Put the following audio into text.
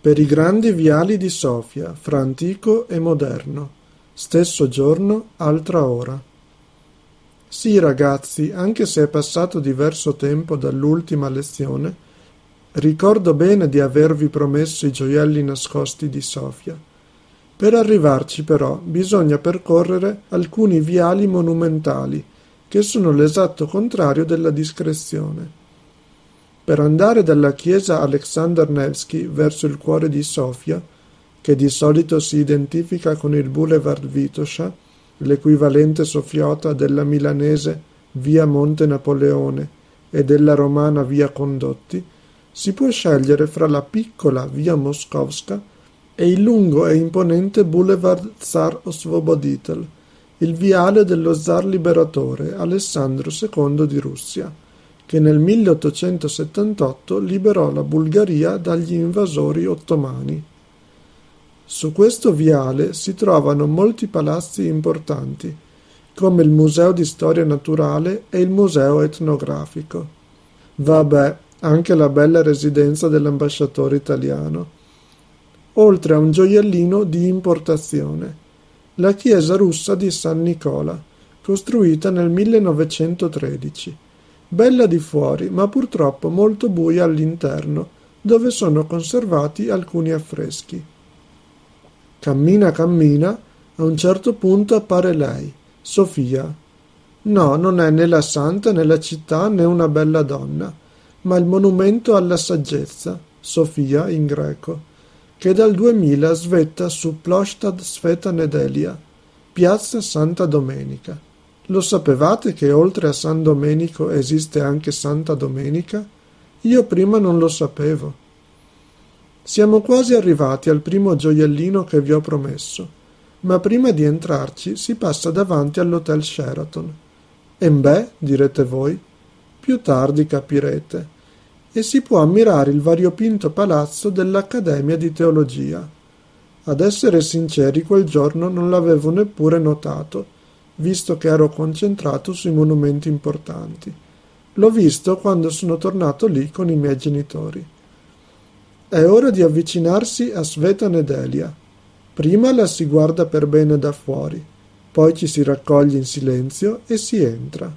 Per i grandi viali di Sofia, fra antico e moderno. Stesso giorno, altra ora. Sì, ragazzi, anche se è passato diverso tempo dall'ultima lezione, ricordo bene di avervi promesso i gioielli nascosti di Sofia. Per arrivarci, però, bisogna percorrere alcuni viali monumentali, che sono l'esatto contrario della discrezione. Per andare dalla chiesa Alexander Nevsky verso il cuore di Sofia, che di solito si identifica con il Boulevard Vitosha, l'equivalente sofiota della milanese via Monte Napoleone e della romana via Condotti, si può scegliere fra la piccola via Moscovska e il lungo e imponente Boulevard Tsar Osvoboditelь, il viale dello zar liberatore Alessandro II di Russia che nel 1878 liberò la Bulgaria dagli invasori ottomani. Su questo viale si trovano molti palazzi importanti, come il Museo di Storia Naturale e il Museo Etnografico. Vabbè, anche la bella residenza dell'ambasciatore italiano. Oltre a un gioiellino di importazione, la chiesa russa di San Nicola, costruita nel 1913 bella di fuori ma purtroppo molto buia all'interno, dove sono conservati alcuni affreschi. Cammina cammina, a un certo punto appare lei, Sofia. No, non è né la santa né la città né una bella donna, ma il monumento alla saggezza, Sofia in greco, che dal 2000 svetta su Plostad Sveta Nedelia, piazza Santa Domenica. Lo sapevate che oltre a San Domenico esiste anche Santa Domenica? Io prima non lo sapevo. Siamo quasi arrivati al primo gioiellino che vi ho promesso, ma prima di entrarci si passa davanti all'Hotel Sheraton. E beh, direte voi, più tardi capirete. E si può ammirare il variopinto palazzo dell'Accademia di Teologia. Ad essere sinceri, quel giorno non l'avevo neppure notato visto che ero concentrato sui monumenti importanti. L'ho visto quando sono tornato lì con i miei genitori. È ora di avvicinarsi a Sveta Nedelia. Prima la si guarda per bene da fuori, poi ci si raccoglie in silenzio e si entra.